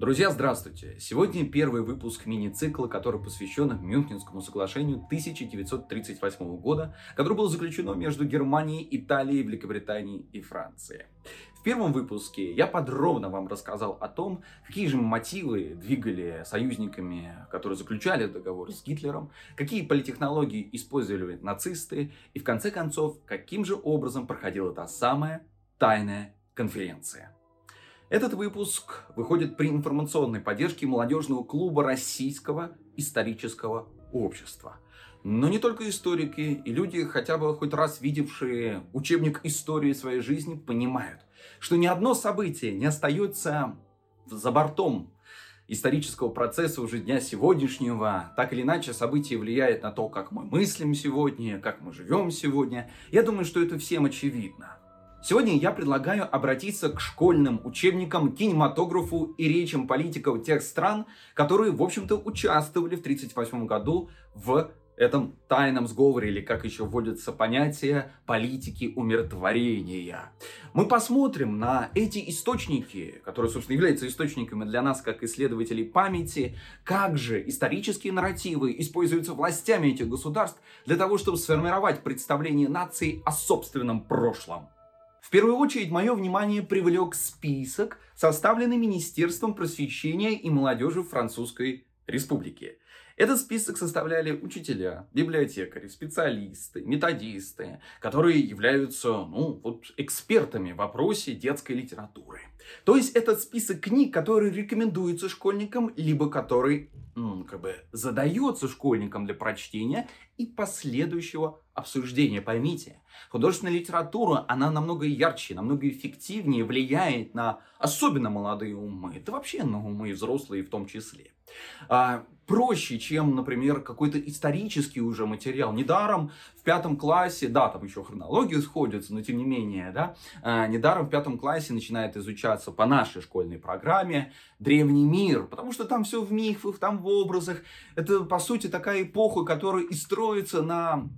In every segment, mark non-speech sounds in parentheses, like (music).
Друзья, здравствуйте! Сегодня первый выпуск мини-цикла, который посвящен Мюнхенскому соглашению 1938 года, которое было заключено между Германией, Италией, Великобританией и Францией. В первом выпуске я подробно вам рассказал о том, какие же мотивы двигали союзниками, которые заключали договор с Гитлером, какие политтехнологии использовали нацисты и, в конце концов, каким же образом проходила та самая тайная конференция. Этот выпуск выходит при информационной поддержке молодежного клуба Российского исторического общества. Но не только историки и люди, хотя бы хоть раз видевшие учебник истории своей жизни, понимают, что ни одно событие не остается за бортом исторического процесса уже дня сегодняшнего. Так или иначе, событие влияет на то, как мы мыслим сегодня, как мы живем сегодня. Я думаю, что это всем очевидно. Сегодня я предлагаю обратиться к школьным учебникам, кинематографу и речам политиков тех стран, которые, в общем-то, участвовали в 1938 году в этом тайном сговоре, или как еще вводится понятие политики умиротворения. Мы посмотрим на эти источники, которые, собственно, являются источниками для нас, как исследователей памяти, как же исторические нарративы используются властями этих государств для того, чтобы сформировать представление нации о собственном прошлом. В первую очередь мое внимание привлек список, составленный Министерством просвещения и молодежи Французской Республики. Этот список составляли учителя, библиотекари, специалисты, методисты, которые являются ну, вот, экспертами в вопросе детской литературы. То есть этот список книг, который рекомендуется школьникам, либо который ну, как бы задается школьникам для прочтения и последующего обсуждения. Поймите, художественная литература, она намного ярче, намного эффективнее влияет на особенно молодые умы. Это вообще на умы взрослые в том числе. А, проще, чем, например, какой-то исторический уже материал. Недаром в пятом классе, да, там еще хронология сходится, но тем не менее, да, а, недаром в пятом классе начинает изучаться по нашей школьной программе древний мир, потому что там все в мифах, там в образах. Это, по сути, такая эпоха, которая и строится на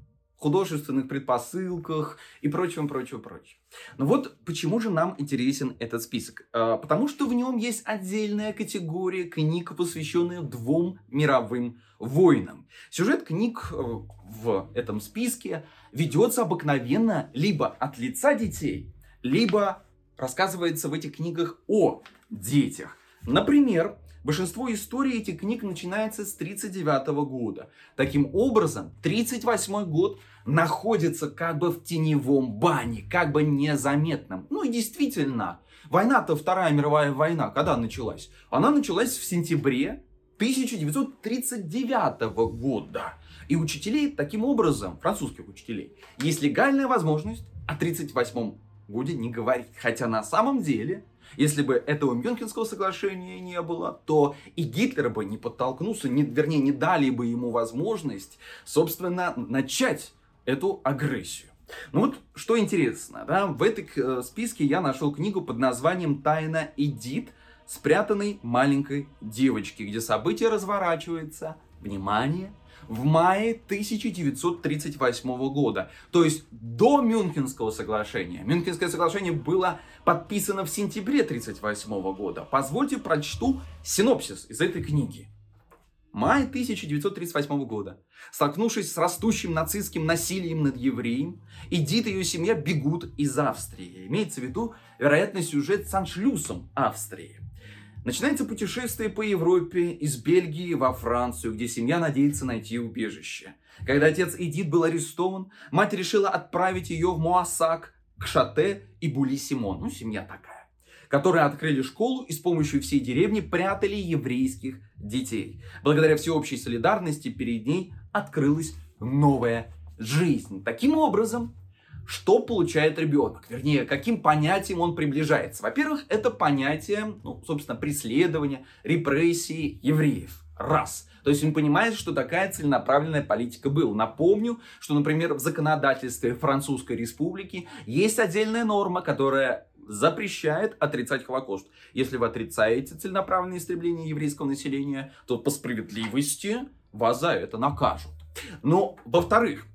художественных предпосылках и прочем, прочем, прочем. Но вот почему же нам интересен этот список? А, потому что в нем есть отдельная категория книг, посвященная двум мировым войнам. Сюжет книг э, в этом списке ведется обыкновенно либо от лица детей, либо рассказывается в этих книгах о детях. Например, Большинство историй этих книг начинается с 1939 года. Таким образом, 1938 год находится как бы в теневом бане, как бы незаметном. Ну и действительно, война-то, Вторая мировая война, когда началась? Она началась в сентябре 1939 года. И учителей таким образом, французских учителей, есть легальная возможность о 1938 годе не говорить. Хотя на самом деле если бы этого Мюнхенского соглашения не было, то и Гитлер бы не подтолкнулся, не, вернее, не дали бы ему возможность, собственно, начать эту агрессию. Ну вот, что интересно, да, в этом э, списке я нашел книгу под названием «Тайна Эдит», спрятанной маленькой девочки, где события разворачиваются, внимание, в мае 1938 года, то есть до Мюнхенского соглашения. Мюнхенское соглашение было подписано в сентябре 1938 года. Позвольте прочту синопсис из этой книги. Май 1938 года. Столкнувшись с растущим нацистским насилием над евреем, Эдит и ее семья бегут из Австрии. Имеется в виду, вероятно, сюжет с аншлюсом Австрии. Начинается путешествие по Европе из Бельгии во Францию, где семья надеется найти убежище. Когда отец Эдит был арестован, мать решила отправить ее в Муассак, к Шате и Були Симон. Ну, семья такая. Которые открыли школу и с помощью всей деревни прятали еврейских детей. Благодаря всеобщей солидарности перед ней открылась новая жизнь. Таким образом, что получает ребенок, вернее, каким понятием он приближается. Во-первых, это понятие, ну, собственно, преследования, репрессии евреев. Раз. То есть он понимает, что такая целенаправленная политика была. Напомню, что, например, в законодательстве Французской Республики есть отдельная норма, которая запрещает отрицать Холокост. Если вы отрицаете целенаправленное истребление еврейского населения, то по справедливости вас за это накажут. Но, во-вторых,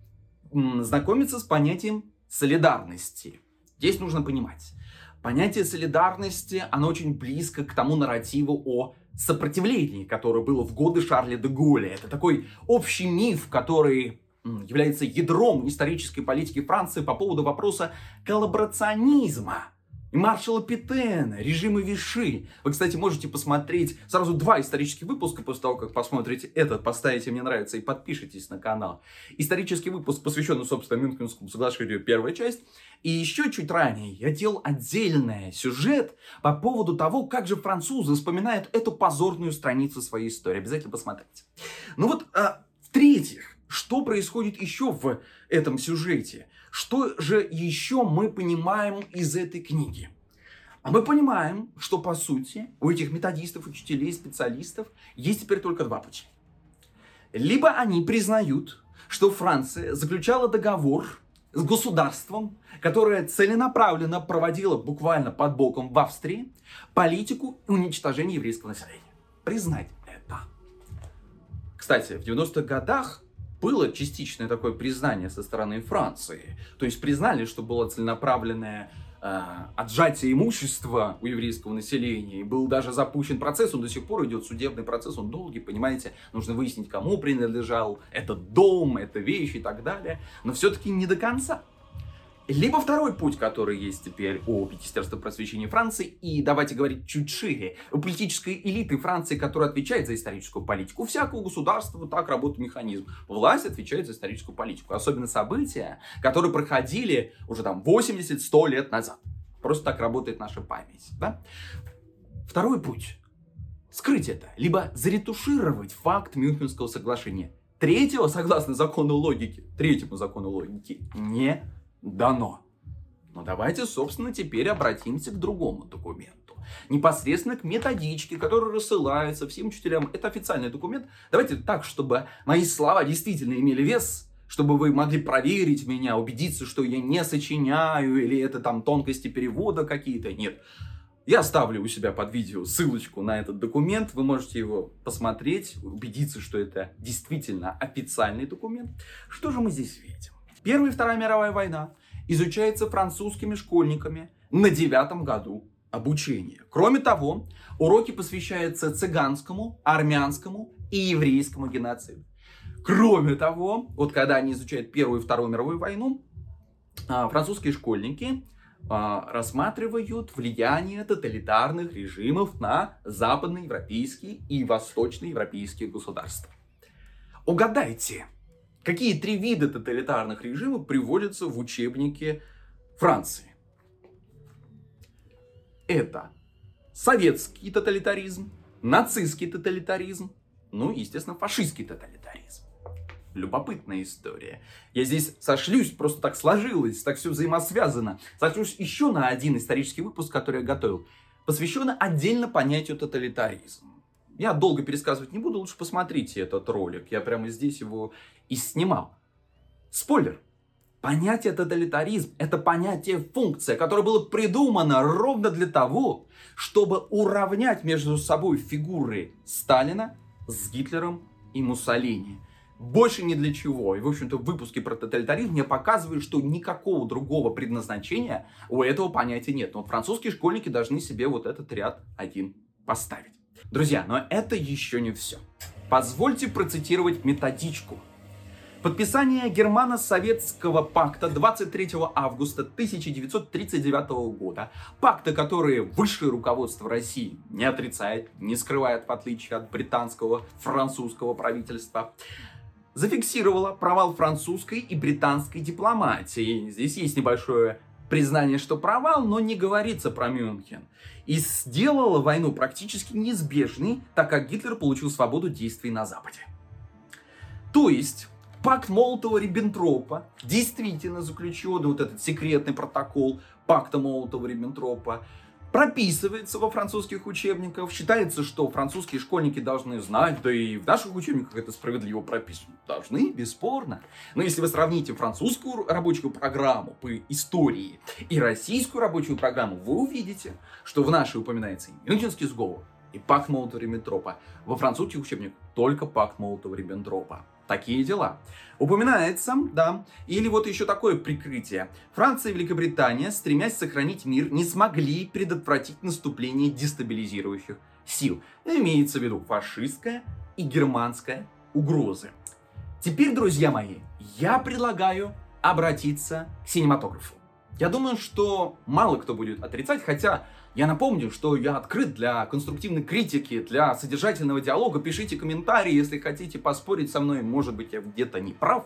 знакомиться с понятием солидарности. Здесь нужно понимать. понятие солидарности, оно очень близко к тому нарративу о сопротивлении, которое было в годы Шарля де Голля. Это такой общий миф, который является ядром исторической политики Франции по поводу вопроса коллаборационизма и маршала Петена, режима Виши. Вы, кстати, можете посмотреть сразу два исторических выпуска после того, как посмотрите этот, поставите «Мне нравится» и подпишитесь на канал. Исторический выпуск, посвященный, собственно, Мюнхенскому соглашению, первая часть. И еще чуть ранее я делал отдельный сюжет по поводу того, как же французы вспоминают эту позорную страницу своей истории. Обязательно посмотрите. Ну вот, а, в-третьих, что происходит еще в этом сюжете? Что же еще мы понимаем из этой книги? А мы понимаем, что по сути у этих методистов, учителей, специалистов есть теперь только два пути. Либо они признают, что Франция заключала договор с государством, которое целенаправленно проводило буквально под боком в Австрии политику уничтожения еврейского населения. Признать это. Кстати, в 90-х годах было частичное такое признание со стороны Франции. То есть признали, что было целенаправленное э, отжатие имущества у еврейского населения. И был даже запущен процесс, он до сих пор идет, судебный процесс, он долгий, понимаете, нужно выяснить, кому принадлежал этот дом, эта вещь и так далее. Но все-таки не до конца. Либо второй путь, который есть теперь у Министерства просвещения Франции, и давайте говорить чуть шире, у политической элиты Франции, которая отвечает за историческую политику. У всякого государства так работает механизм. Власть отвечает за историческую политику. Особенно события, которые проходили уже там 80-100 лет назад. Просто так работает наша память. Да? Второй путь. Скрыть это, либо заретушировать факт Мюнхенского соглашения. Третьего, согласно закону логики, третьему закону логики, не дано. Но давайте, собственно, теперь обратимся к другому документу. Непосредственно к методичке, которая рассылается всем учителям. Это официальный документ. Давайте так, чтобы мои слова действительно имели вес, чтобы вы могли проверить меня, убедиться, что я не сочиняю, или это там тонкости перевода какие-то. Нет. Я оставлю у себя под видео ссылочку на этот документ. Вы можете его посмотреть, убедиться, что это действительно официальный документ. Что же мы здесь видим? Первая и Вторая мировая война изучается французскими школьниками на девятом году обучения. Кроме того, уроки посвящаются цыганскому, армянскому и еврейскому геноциду. Кроме того, вот когда они изучают Первую и Вторую мировую войну, а, французские школьники а, рассматривают влияние тоталитарных режимов на западноевропейские и восточноевропейские государства. Угадайте, Какие три вида тоталитарных режимов приводятся в учебнике Франции? Это советский тоталитаризм, нацистский тоталитаризм, ну и, естественно, фашистский тоталитаризм. Любопытная история. Я здесь сошлюсь, просто так сложилось, так все взаимосвязано. Сошлюсь еще на один исторический выпуск, который я готовил, посвященный отдельно понятию тоталитаризм. Я долго пересказывать не буду, лучше посмотрите этот ролик. Я прямо здесь его и снимал. Спойлер. Понятие тоталитаризм – это понятие функция, которое было придумано ровно для того, чтобы уравнять между собой фигуры Сталина с Гитлером и Муссолини. Больше ни для чего. И, в общем-то, в выпуске про тоталитаризм мне показывают, что никакого другого предназначения у этого понятия нет. Но французские школьники должны себе вот этот ряд один поставить. Друзья, но это еще не все. Позвольте процитировать методичку. Подписание Германо-Советского пакта 23 августа 1939 года, пакта, который высшее руководство России не отрицает, не скрывает, в отличие от британского, французского правительства, зафиксировало провал французской и британской дипломатии. Здесь есть небольшое признание, что провал, но не говорится про Мюнхен. И сделала войну практически неизбежной, так как Гитлер получил свободу действий на Западе. То есть, пакт Молотова-Риббентропа, действительно заключенный вот этот секретный протокол пакта Молотова-Риббентропа, прописывается во французских учебниках. Считается, что французские школьники должны знать, да и в наших учебниках это справедливо прописано. Должны, бесспорно. Но если вы сравните французскую рабочую программу по истории и российскую рабочую программу, вы увидите, что в нашей упоминается и Мюнхенский сговор, и пакт Молотова-Риббентропа. Во французских учебниках только пакт Молотова-Риббентропа. Такие дела. Упоминается, да, или вот еще такое прикрытие. Франция и Великобритания, стремясь сохранить мир, не смогли предотвратить наступление дестабилизирующих сил. Имеется в виду фашистская и германская угрозы. Теперь, друзья мои, я предлагаю обратиться к синематографу. Я думаю, что мало кто будет отрицать, хотя я напомню, что я открыт для конструктивной критики, для содержательного диалога. Пишите комментарии, если хотите поспорить со мной, может быть, я где-то не прав.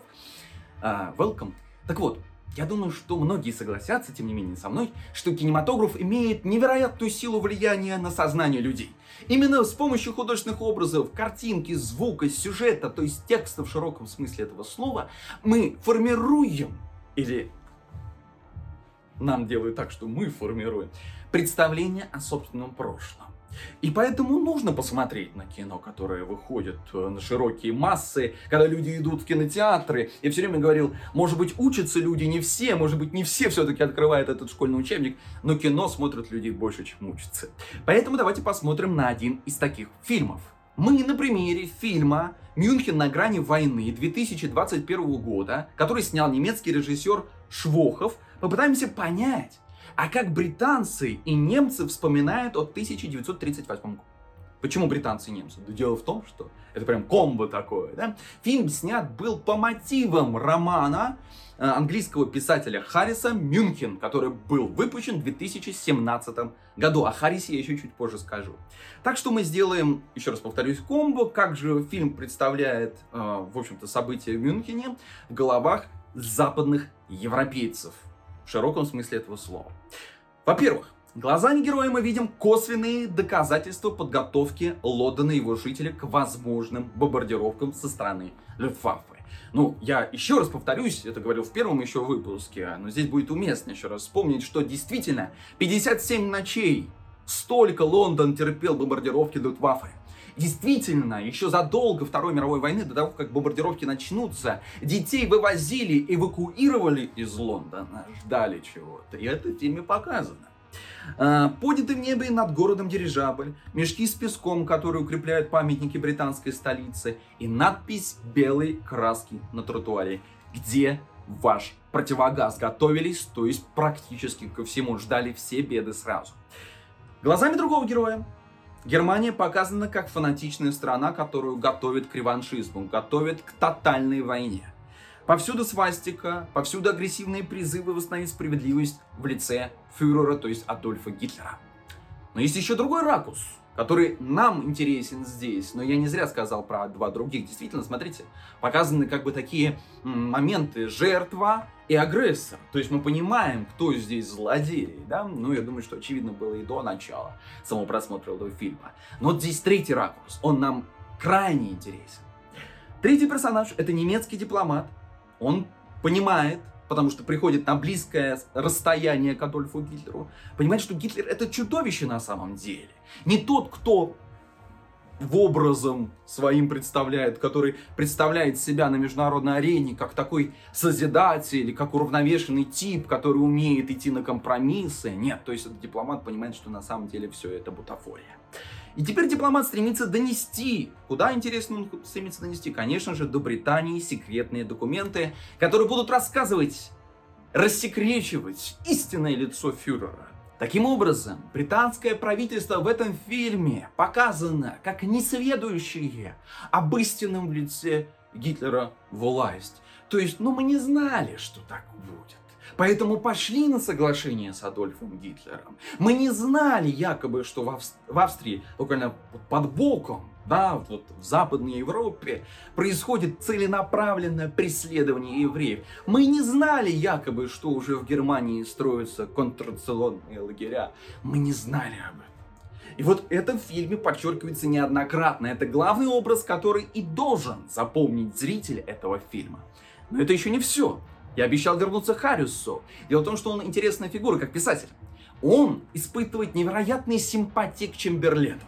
Uh, welcome. Так вот, я думаю, что многие согласятся, тем не менее, со мной, что кинематограф имеет невероятную силу влияния на сознание людей. Именно с помощью художественных образов, картинки, звука, сюжета, то есть текста в широком смысле этого слова, мы формируем или нам делают так, что мы формируем представление о собственном прошлом. И поэтому нужно посмотреть на кино, которое выходит э, на широкие массы, когда люди идут в кинотеатры. Я все время говорил, может быть, учатся люди не все, может быть, не все все-таки открывают этот школьный учебник, но кино смотрят люди больше, чем учатся. Поэтому давайте посмотрим на один из таких фильмов. Мы на примере фильма «Мюнхен на грани войны» 2021 года, который снял немецкий режиссер Швохов, попытаемся понять, а как британцы и немцы вспоминают о 1938 году. Почему британцы и немцы? Да дело в том, что это прям комбо такое, да? Фильм снят был по мотивам романа э, английского писателя Харриса «Мюнхен», который был выпущен в 2017 году. О Харрисе я еще чуть позже скажу. Так что мы сделаем, еще раз повторюсь, комбо. Как же фильм представляет, э, в общем-то, события в Мюнхене в головах западных европейцев в широком смысле этого слова. Во-первых, глазами героя мы видим косвенные доказательства подготовки Лодена и его жителей к возможным бомбардировкам со стороны Люфтваффе. Ну, я еще раз повторюсь, это говорил в первом еще выпуске, но здесь будет уместно еще раз вспомнить, что действительно 57 ночей столько Лондон терпел бомбардировки Люфтваффе. Действительно, еще задолго Второй мировой войны, до того, как бомбардировки начнутся, детей вывозили, эвакуировали из Лондона, ждали чего-то. И это в фильме показано. А, поднятый в небе над городом дирижабль, мешки с песком, которые укрепляют памятники британской столицы, и надпись белой краски на тротуаре, где ваш противогаз готовились, то есть практически ко всему ждали все беды сразу. Глазами другого героя Германия показана как фанатичная страна, которую готовит к реваншизму, готовит к тотальной войне. Повсюду свастика, повсюду агрессивные призывы восстановить справедливость в лице фюрера, то есть Адольфа Гитлера. Но есть еще другой ракурс, который нам интересен здесь, но я не зря сказал про два других. Действительно, смотрите, показаны как бы такие моменты жертва и агрессор. То есть мы понимаем, кто здесь злодей, да? Ну, я думаю, что очевидно было и до начала самого просмотра этого фильма. Но вот здесь третий ракурс, он нам крайне интересен. Третий персонаж — это немецкий дипломат. Он понимает, потому что приходит на близкое расстояние к Адольфу Гитлеру, понимает, что Гитлер это чудовище на самом деле. Не тот, кто в образом своим представляет, который представляет себя на международной арене как такой созидатель, как уравновешенный тип, который умеет идти на компромиссы. Нет, то есть этот дипломат понимает, что на самом деле все это бутафория. И теперь дипломат стремится донести, куда, интересно, он стремится донести, конечно же, до Британии секретные документы, которые будут рассказывать, рассекречивать истинное лицо фюрера. Таким образом, британское правительство в этом фильме показано как несведущее об истинном лице Гитлера власть. То есть, ну мы не знали, что так будет. Поэтому пошли на соглашение с Адольфом Гитлером. Мы не знали якобы, что в, Авст... в Австрии буквально под боком, да, вот в Западной Европе происходит целенаправленное преследование евреев. Мы не знали якобы, что уже в Германии строятся контрацелонные лагеря. Мы не знали об этом. И вот это в фильме подчеркивается неоднократно. Это главный образ, который и должен запомнить зритель этого фильма. Но это еще не все. Я обещал вернуться к Харрису. Дело в том, что он интересная фигура, как писатель. Он испытывает невероятные симпатии к Чемберлену.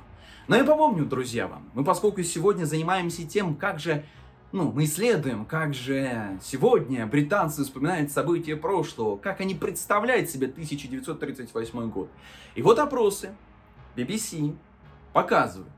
Но я помню, друзья вам, мы поскольку сегодня занимаемся тем, как же, ну, мы исследуем, как же сегодня британцы вспоминают события прошлого, как они представляют себе 1938 год. И вот опросы BBC показывают,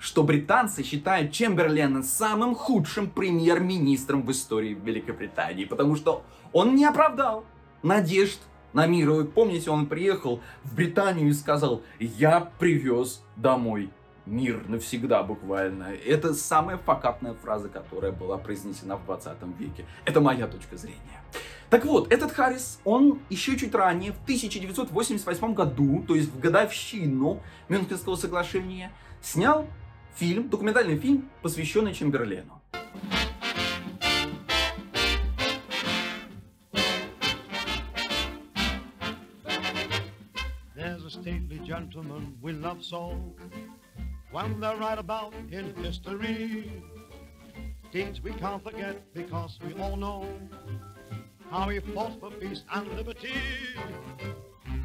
что британцы считают Чемберлена самым худшим премьер-министром в истории Великобритании, потому что он не оправдал надежд на мир. Вы помните, он приехал в Британию и сказал, я привез домой мир навсегда буквально. Это самая факапная фраза, которая была произнесена в 20 веке. Это моя точка зрения. Так вот, этот Харрис, он еще чуть ранее, в 1988 году, то есть в годовщину Мюнхенского соглашения, снял фильм, документальный фильм, посвященный Чемберлену. There's a stately gentleman we love so When they're right about in history Deeds we can't forget because we all know How he fought for peace and liberty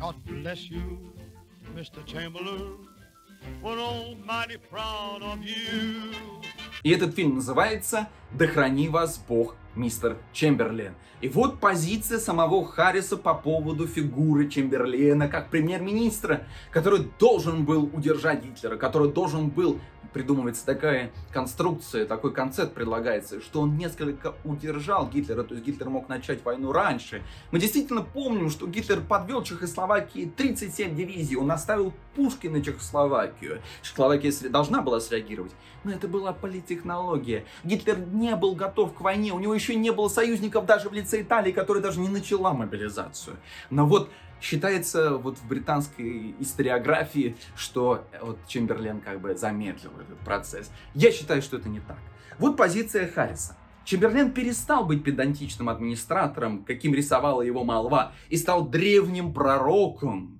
God bless you, Mr. Chamberlain И этот фильм называется «Да храни вас Бог, мистер Чемберлен». И вот позиция самого Харриса по поводу фигуры Чемберлена как премьер-министра, который должен был удержать Гитлера, который должен был придумывается такая конструкция, такой концепт предлагается, что он несколько удержал Гитлера, то есть Гитлер мог начать войну раньше. Мы действительно помним, что Гитлер подвел Чехословакии 37 дивизий, он оставил пушки на Чехословакию. Чехословакия должна была среагировать, но это была политтехнология. Гитлер не был готов к войне, у него еще не было союзников даже в лице Италии, которая даже не начала мобилизацию. Но вот Считается вот в британской историографии, что э, вот Чемберлен как бы замедлил этот процесс. Я считаю, что это не так. Вот позиция Харриса. Чемберлен перестал быть педантичным администратором, каким рисовала его молва, и стал древним пророком,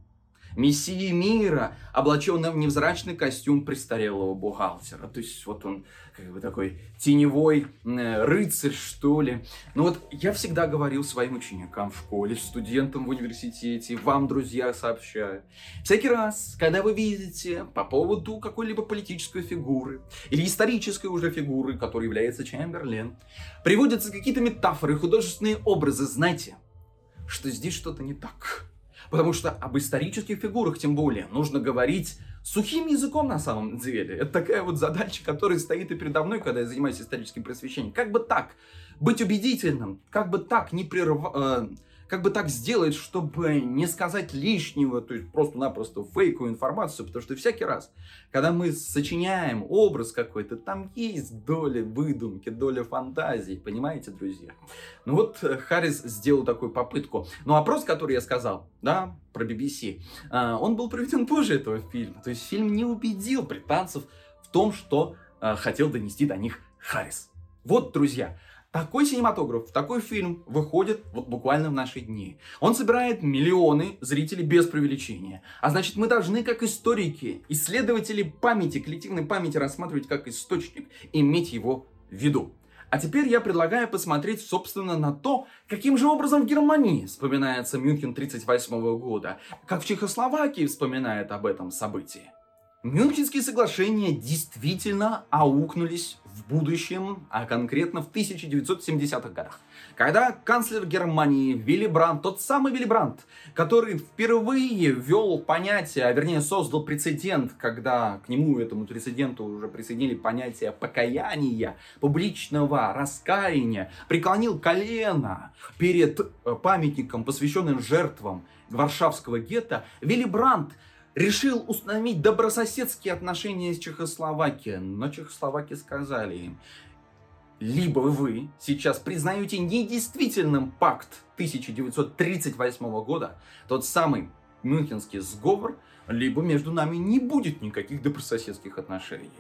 мессии мира, облаченным в невзрачный костюм престарелого бухгалтера. То есть вот он как бы такой теневой э, рыцарь, что ли. Но вот я всегда говорил своим ученикам в школе, студентам в университете, вам, друзья, сообщаю. Всякий раз, когда вы видите по поводу какой-либо политической фигуры или исторической уже фигуры, которой является Чемберлен, приводятся какие-то метафоры, художественные образы, знайте, что здесь что-то не так. Потому что об исторических фигурах, тем более, нужно говорить сухим языком на самом деле. Это такая вот задача, которая стоит и передо мной, когда я занимаюсь историческим просвещением. Как бы так быть убедительным, как бы так не прервать... Э, как бы так сделать, чтобы не сказать лишнего, то есть просто-напросто фейковую информацию, потому что всякий раз, когда мы сочиняем образ какой-то, там есть доля выдумки, доля фантазии, понимаете, друзья? Ну вот э, Харрис сделал такую попытку. Но опрос, который я сказал, да, про BBC, э, он был проведен позже этого фильма, то есть фильм не убедил британцев в том, что э, хотел донести до них Харрис. Вот, друзья, такой синематограф, такой фильм выходит вот буквально в наши дни. Он собирает миллионы зрителей без преувеличения. А значит, мы должны, как историки, исследователи памяти, коллективной памяти, рассматривать как источник, иметь его в виду. А теперь я предлагаю посмотреть, собственно, на то, каким же образом в Германии вспоминается Мюнхен 1938 года, как в Чехословакии вспоминает об этом событии. Мюнхенские соглашения действительно аукнулись в будущем, а конкретно в 1970-х годах. Когда канцлер Германии Вилли Брандт, тот самый Вилли Брандт, который впервые ввел понятие, а вернее создал прецедент, когда к нему, этому прецеденту уже присоединили понятие покаяния, публичного раскаяния, преклонил колено перед э, памятником, посвященным жертвам Варшавского гетто, Вилли Брандт решил установить добрососедские отношения с Чехословакией. Но чехословаки сказали им, либо вы сейчас признаете недействительным пакт 1938 года, тот самый Мюнхенский сговор, либо между нами не будет никаких добрососедских отношений.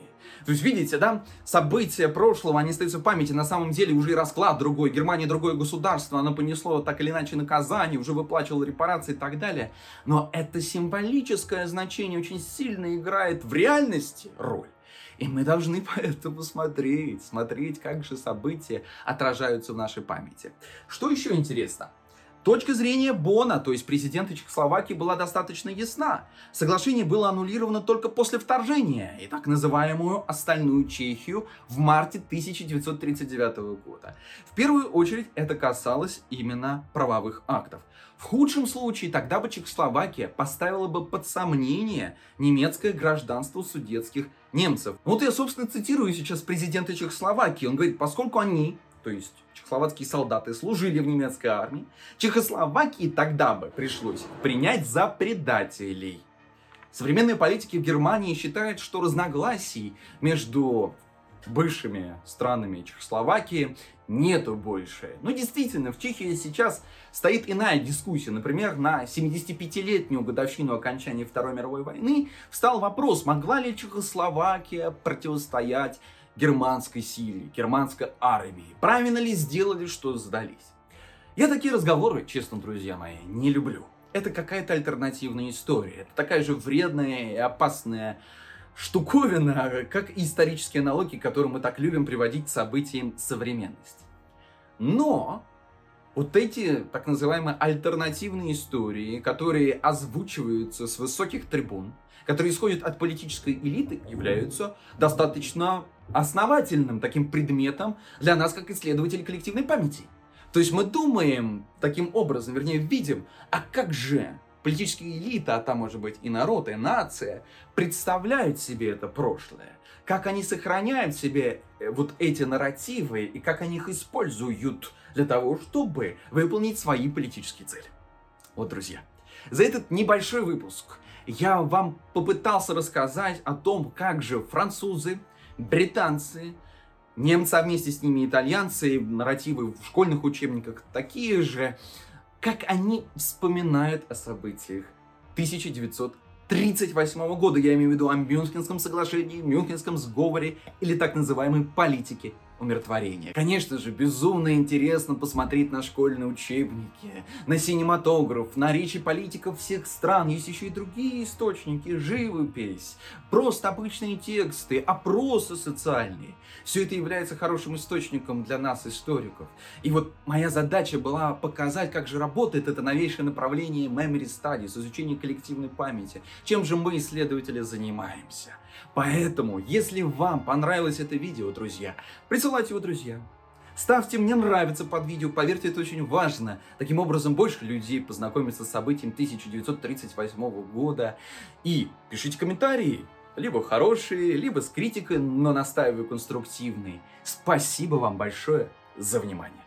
То есть, видите, да, события прошлого, они остаются в памяти, на самом деле уже и расклад другой, Германия другое государство, оно понесло так или иначе наказание, уже выплачивало репарации и так далее. Но это символическое значение очень сильно играет в реальности роль. И мы должны (laughs) поэтому смотреть, смотреть, как же события отражаются в нашей памяти. Что еще интересно? Точка зрения Бона, то есть президента Чехословакии, была достаточно ясна. Соглашение было аннулировано только после вторжения и так называемую остальную Чехию в марте 1939 года. В первую очередь это касалось именно правовых актов. В худшем случае тогда бы Чехословакия поставила бы под сомнение немецкое гражданство судетских немцев. Вот я, собственно, цитирую сейчас президента Чехословакии. Он говорит, поскольку они, то есть чехословацкие солдаты, служили в немецкой армии, Чехословакии тогда бы пришлось принять за предателей. Современные политики в Германии считают, что разногласий между бывшими странами Чехословакии нету больше. Но действительно, в Чехии сейчас стоит иная дискуссия. Например, на 75-летнюю годовщину окончания Второй мировой войны встал вопрос, могла ли Чехословакия противостоять германской силе, германской армии. Правильно ли сделали, что сдались? Я такие разговоры, честно, друзья мои, не люблю. Это какая-то альтернативная история. Это такая же вредная и опасная штуковина, как и исторические аналогии, которые мы так любим приводить к событиям современности. Но вот эти так называемые альтернативные истории, которые озвучиваются с высоких трибун, которые исходят от политической элиты, являются достаточно основательным таким предметом для нас, как исследователей коллективной памяти. То есть мы думаем таким образом, вернее видим, а как же политическая элита, а там может быть и народ, и нация, представляют себе это прошлое, как они сохраняют себе э, вот эти нарративы и как они их используют для того, чтобы выполнить свои политические цели. Вот, друзья, за этот небольшой выпуск я вам попытался рассказать о том, как же французы, британцы, немцы, а вместе с ними итальянцы, нарративы в школьных учебниках такие же, как они вспоминают о событиях 1938 года. Я имею в виду о Мюнхенском соглашении, Мюнхенском сговоре или так называемой политике умиротворения. Конечно же, безумно интересно посмотреть на школьные учебники, на синематограф, на речи политиков всех стран. Есть еще и другие источники, живопись, просто обычные тексты, опросы социальные. Все это является хорошим источником для нас, историков. И вот моя задача была показать, как же работает это новейшее направление Memory Studies, изучение коллективной памяти. Чем же мы, исследователи, занимаемся. Поэтому, если вам понравилось это видео, друзья, присылайте его друзьям. Ставьте «Мне нравится» под видео, поверьте, это очень важно. Таким образом, больше людей познакомятся с событием 1938 года. И пишите комментарии, либо хорошие, либо с критикой, но настаиваю конструктивные. Спасибо вам большое за внимание.